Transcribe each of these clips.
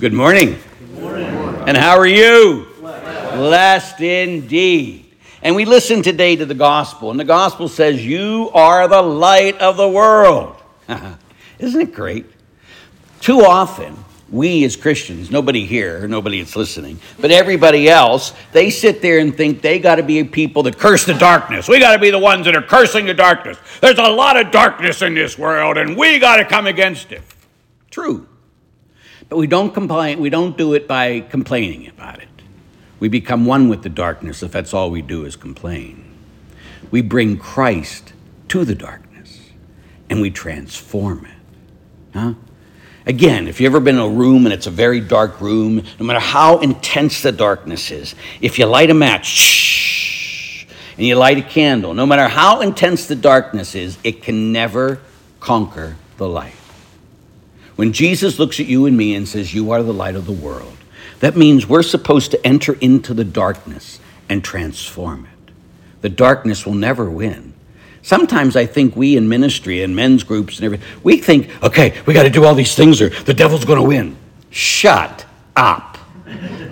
Good morning. Good morning. And how are you? Blessed. Blessed indeed. And we listen today to the gospel, and the gospel says, You are the light of the world. Isn't it great? Too often, we as Christians, nobody here, nobody that's listening, but everybody else, they sit there and think they got to be people that curse the darkness. We got to be the ones that are cursing the darkness. There's a lot of darkness in this world, and we got to come against it. True. But we don't complain, we don't do it by complaining about it. We become one with the darkness if that's all we do is complain. We bring Christ to the darkness and we transform it. Huh? Again, if you've ever been in a room and it's a very dark room, no matter how intense the darkness is, if you light a match, shh, and you light a candle, no matter how intense the darkness is, it can never conquer the light. When Jesus looks at you and me and says, You are the light of the world, that means we're supposed to enter into the darkness and transform it. The darkness will never win. Sometimes I think we in ministry and men's groups and everything, we think, okay, we got to do all these things or the devil's going to win. Shut up.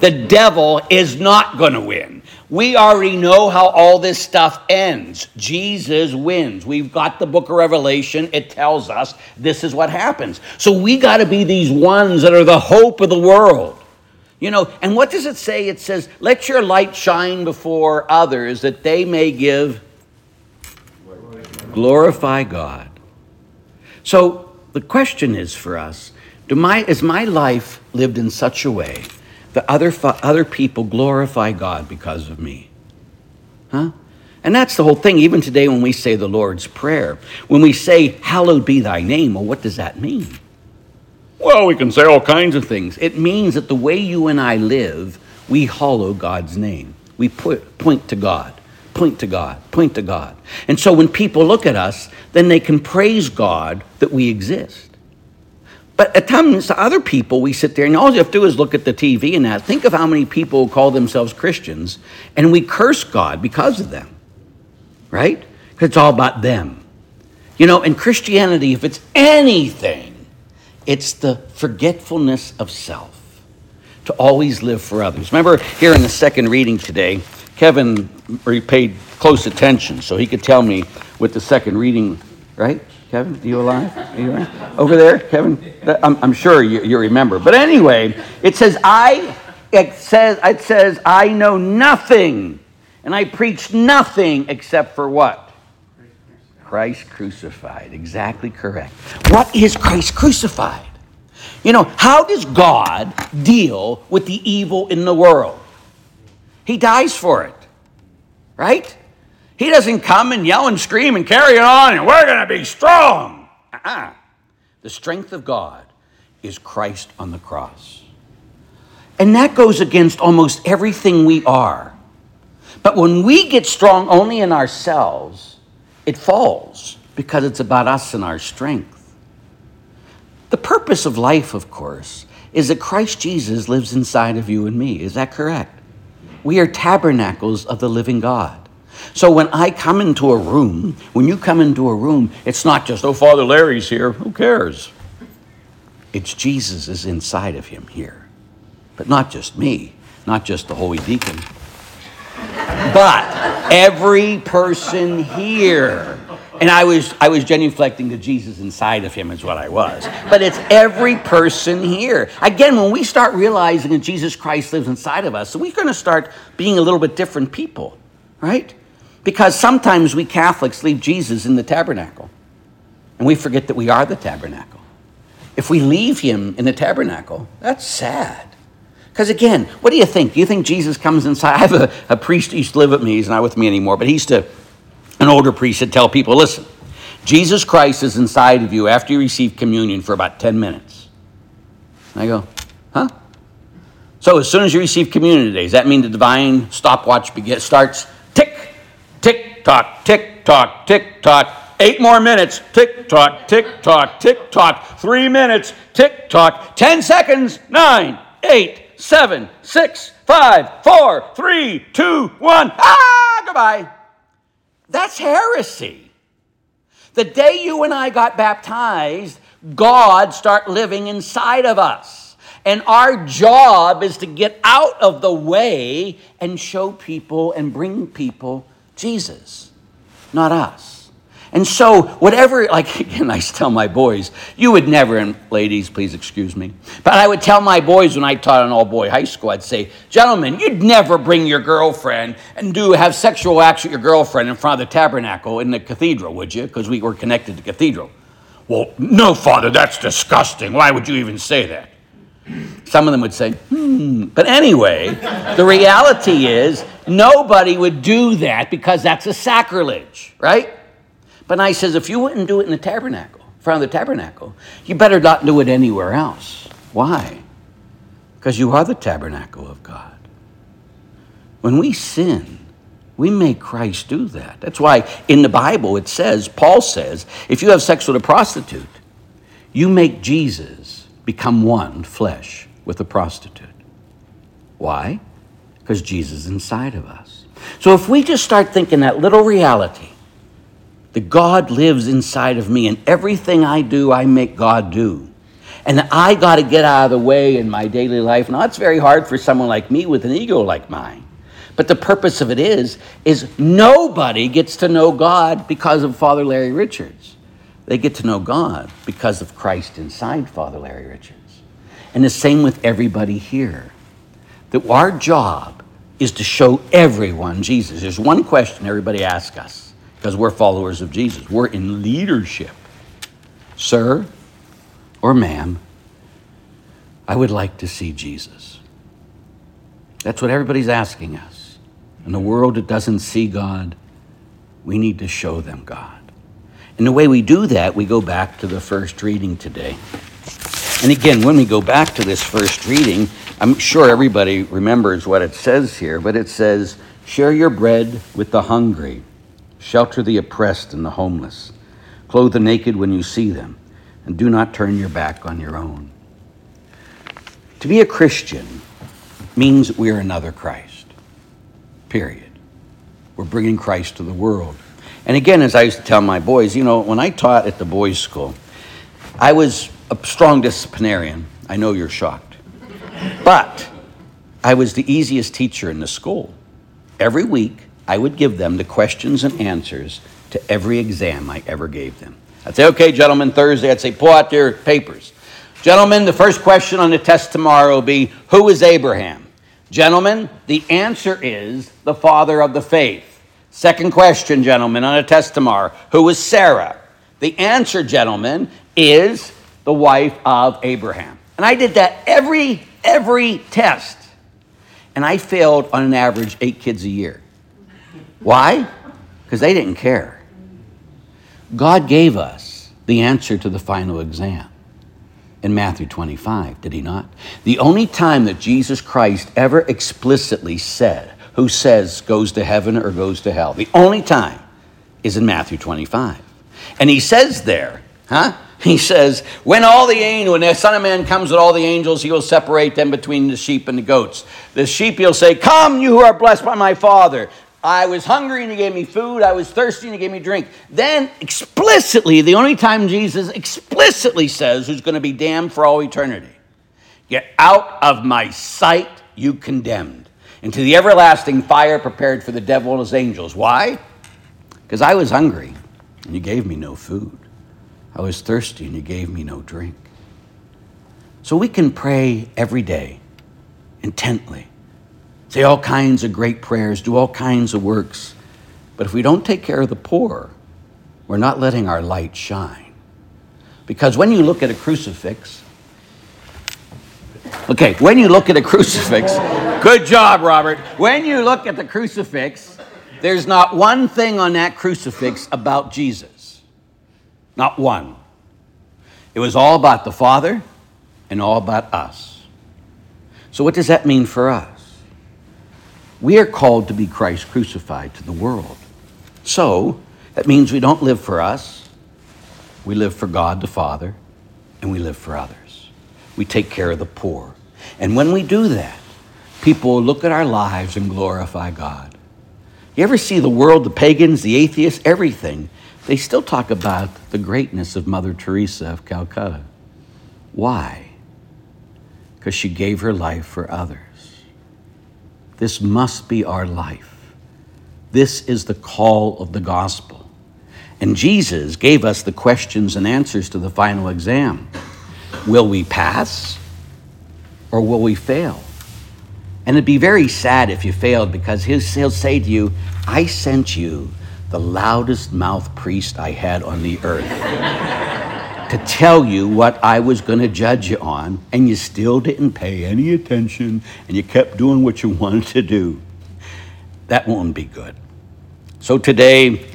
The devil is not going to win. We already know how all this stuff ends. Jesus wins. We've got the book of Revelation. It tells us this is what happens. So we got to be these ones that are the hope of the world. You know, and what does it say? It says, let your light shine before others that they may give glorify God. So the question is for us do my, is my life lived in such a way that other, other people glorify God because of me? Huh? And that's the whole thing. Even today, when we say the Lord's Prayer, when we say, Hallowed be thy name, well, what does that mean? Well, we can say all kinds of things. It means that the way you and I live, we hollow God's name. We put, point to God point to God, point to God. And so when people look at us, then they can praise God that we exist. But at times, to other people, we sit there and all you have to do is look at the TV and that. Think of how many people call themselves Christians and we curse God because of them, right? Because it's all about them. You know, in Christianity, if it's anything, it's the forgetfulness of self, to always live for others. Remember here in the second reading today, Kevin paid close attention, so he could tell me with the second reading, right? Kevin, are you alive? Are you? Over there, Kevin? I'm, I'm sure you, you, remember. But anyway, it says, I, it says, it says, I know nothing, and I preach nothing except for what? Christ crucified. Exactly correct. What is Christ crucified? You know, how does God deal with the evil in the world? He dies for it, right? He doesn't come and yell and scream and carry it on and we're going to be strong. Uh-uh. The strength of God is Christ on the cross. And that goes against almost everything we are. But when we get strong only in ourselves, it falls because it's about us and our strength. The purpose of life, of course, is that Christ Jesus lives inside of you and me. Is that correct? We are tabernacles of the living God. So when I come into a room, when you come into a room, it's not just, oh, Father Larry's here. Who cares? It's Jesus is inside of him here. But not just me, not just the holy deacon, but every person here. And I was, I was genuflecting to Jesus inside of him, is what I was. But it's every person here. Again, when we start realizing that Jesus Christ lives inside of us, we're going to start being a little bit different people, right? Because sometimes we Catholics leave Jesus in the tabernacle, and we forget that we are the tabernacle. If we leave him in the tabernacle, that's sad. Because again, what do you think? Do you think Jesus comes inside? I have a, a priest used to live with me. He's not with me anymore, but he used to an older priest would tell people listen, Jesus Christ is inside of you after you receive communion for about 10 minutes. And I go, huh? So as soon as you receive communion today, does that mean the divine stopwatch begins, starts tick tock, tick tock, tick tock, eight more minutes, tick tock, tick tock, tick tock, three minutes, tick tock, 10 seconds, nine, eight, seven, six, five, four, three, two, one, ah, goodbye. That's heresy. The day you and I got baptized, God start living inside of us. And our job is to get out of the way and show people and bring people Jesus, not us. And so, whatever, like, again, I tell my boys, you would never, and ladies, please excuse me, but I would tell my boys when I taught an all boy high school, I'd say, gentlemen, you'd never bring your girlfriend and do have sexual acts with your girlfriend in front of the tabernacle in the cathedral, would you? Because we were connected to the cathedral. Well, no, Father, that's disgusting. Why would you even say that? Some of them would say, hmm. But anyway, the reality is nobody would do that because that's a sacrilege, right? But I says, if you wouldn't do it in the tabernacle, in front of the tabernacle, you better not do it anywhere else. Why? Because you are the tabernacle of God. When we sin, we make Christ do that. That's why in the Bible it says, Paul says, if you have sex with a prostitute, you make Jesus become one flesh with a prostitute. Why? Because Jesus is inside of us. So if we just start thinking that little reality, that God lives inside of me, and everything I do, I make God do. And I got to get out of the way in my daily life. Now, it's very hard for someone like me with an ego like mine. But the purpose of it is, is nobody gets to know God because of Father Larry Richards. They get to know God because of Christ inside Father Larry Richards. And the same with everybody here. That our job is to show everyone Jesus. There's one question everybody asks us because we're followers of Jesus. We're in leadership. Sir or ma'am, I would like to see Jesus. That's what everybody's asking us. In a world that doesn't see God, we need to show them God. And the way we do that, we go back to the first reading today. And again, when we go back to this first reading, I'm sure everybody remembers what it says here, but it says, Share your bread with the hungry Shelter the oppressed and the homeless. Clothe the naked when you see them, and do not turn your back on your own. To be a Christian means we are another Christ. Period. We're bringing Christ to the world. And again, as I used to tell my boys, you know, when I taught at the boys' school, I was a strong disciplinarian. I know you're shocked. But I was the easiest teacher in the school. Every week, I would give them the questions and answers to every exam I ever gave them. I'd say, okay, gentlemen, Thursday, I'd say, pull out your papers. Gentlemen, the first question on the test tomorrow will be, who is Abraham? Gentlemen, the answer is the father of the faith. Second question, gentlemen, on a test tomorrow, who is Sarah? The answer, gentlemen, is the wife of Abraham. And I did that every, every test. And I failed on an average eight kids a year. Why? Because they didn't care. God gave us the answer to the final exam in Matthew 25, did he not? The only time that Jesus Christ ever explicitly said, who says goes to heaven or goes to hell, the only time is in Matthew 25. And he says there, huh? He says, when all the angels, when the Son of Man comes with all the angels, he will separate them between the sheep and the goats. The sheep he'll say, Come, you who are blessed by my Father. I was hungry and he gave me food. I was thirsty and he gave me drink. Then, explicitly, the only time Jesus explicitly says who's going to be damned for all eternity Get out of my sight, you condemned, into the everlasting fire prepared for the devil and his angels. Why? Because I was hungry and you gave me no food. I was thirsty and you gave me no drink. So we can pray every day intently say all kinds of great prayers, do all kinds of works. But if we don't take care of the poor, we're not letting our light shine. Because when you look at a crucifix, okay, when you look at a crucifix, good job, Robert. When you look at the crucifix, there's not one thing on that crucifix about Jesus. Not one. It was all about the Father and all about us. So, what does that mean for us? We are called to be Christ crucified to the world. So, that means we don't live for us, we live for God the Father, and we live for others. We take care of the poor. And when we do that, people look at our lives and glorify God. You ever see the world, the pagans, the atheists, everything? They still talk about the greatness of Mother Teresa of Calcutta. Why? because she gave her life for others. This must be our life. This is the call of the gospel. And Jesus gave us the questions and answers to the final exam. Will we pass or will we fail? And it'd be very sad if you failed because he'll, say to you, I sent you the loudest mouth priest I had on the earth to tell you what I was going to judge you on, and you still didn't pay any attention and you kept doing what you wanted to do. That won't be good. So today,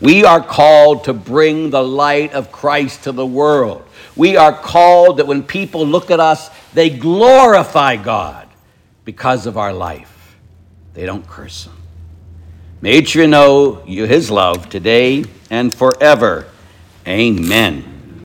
we are called to bring the light of Christ to the world. We are called that when people look at us, they glorify God because of our life. They don't curse Him. May you know His love today and forever. Amen.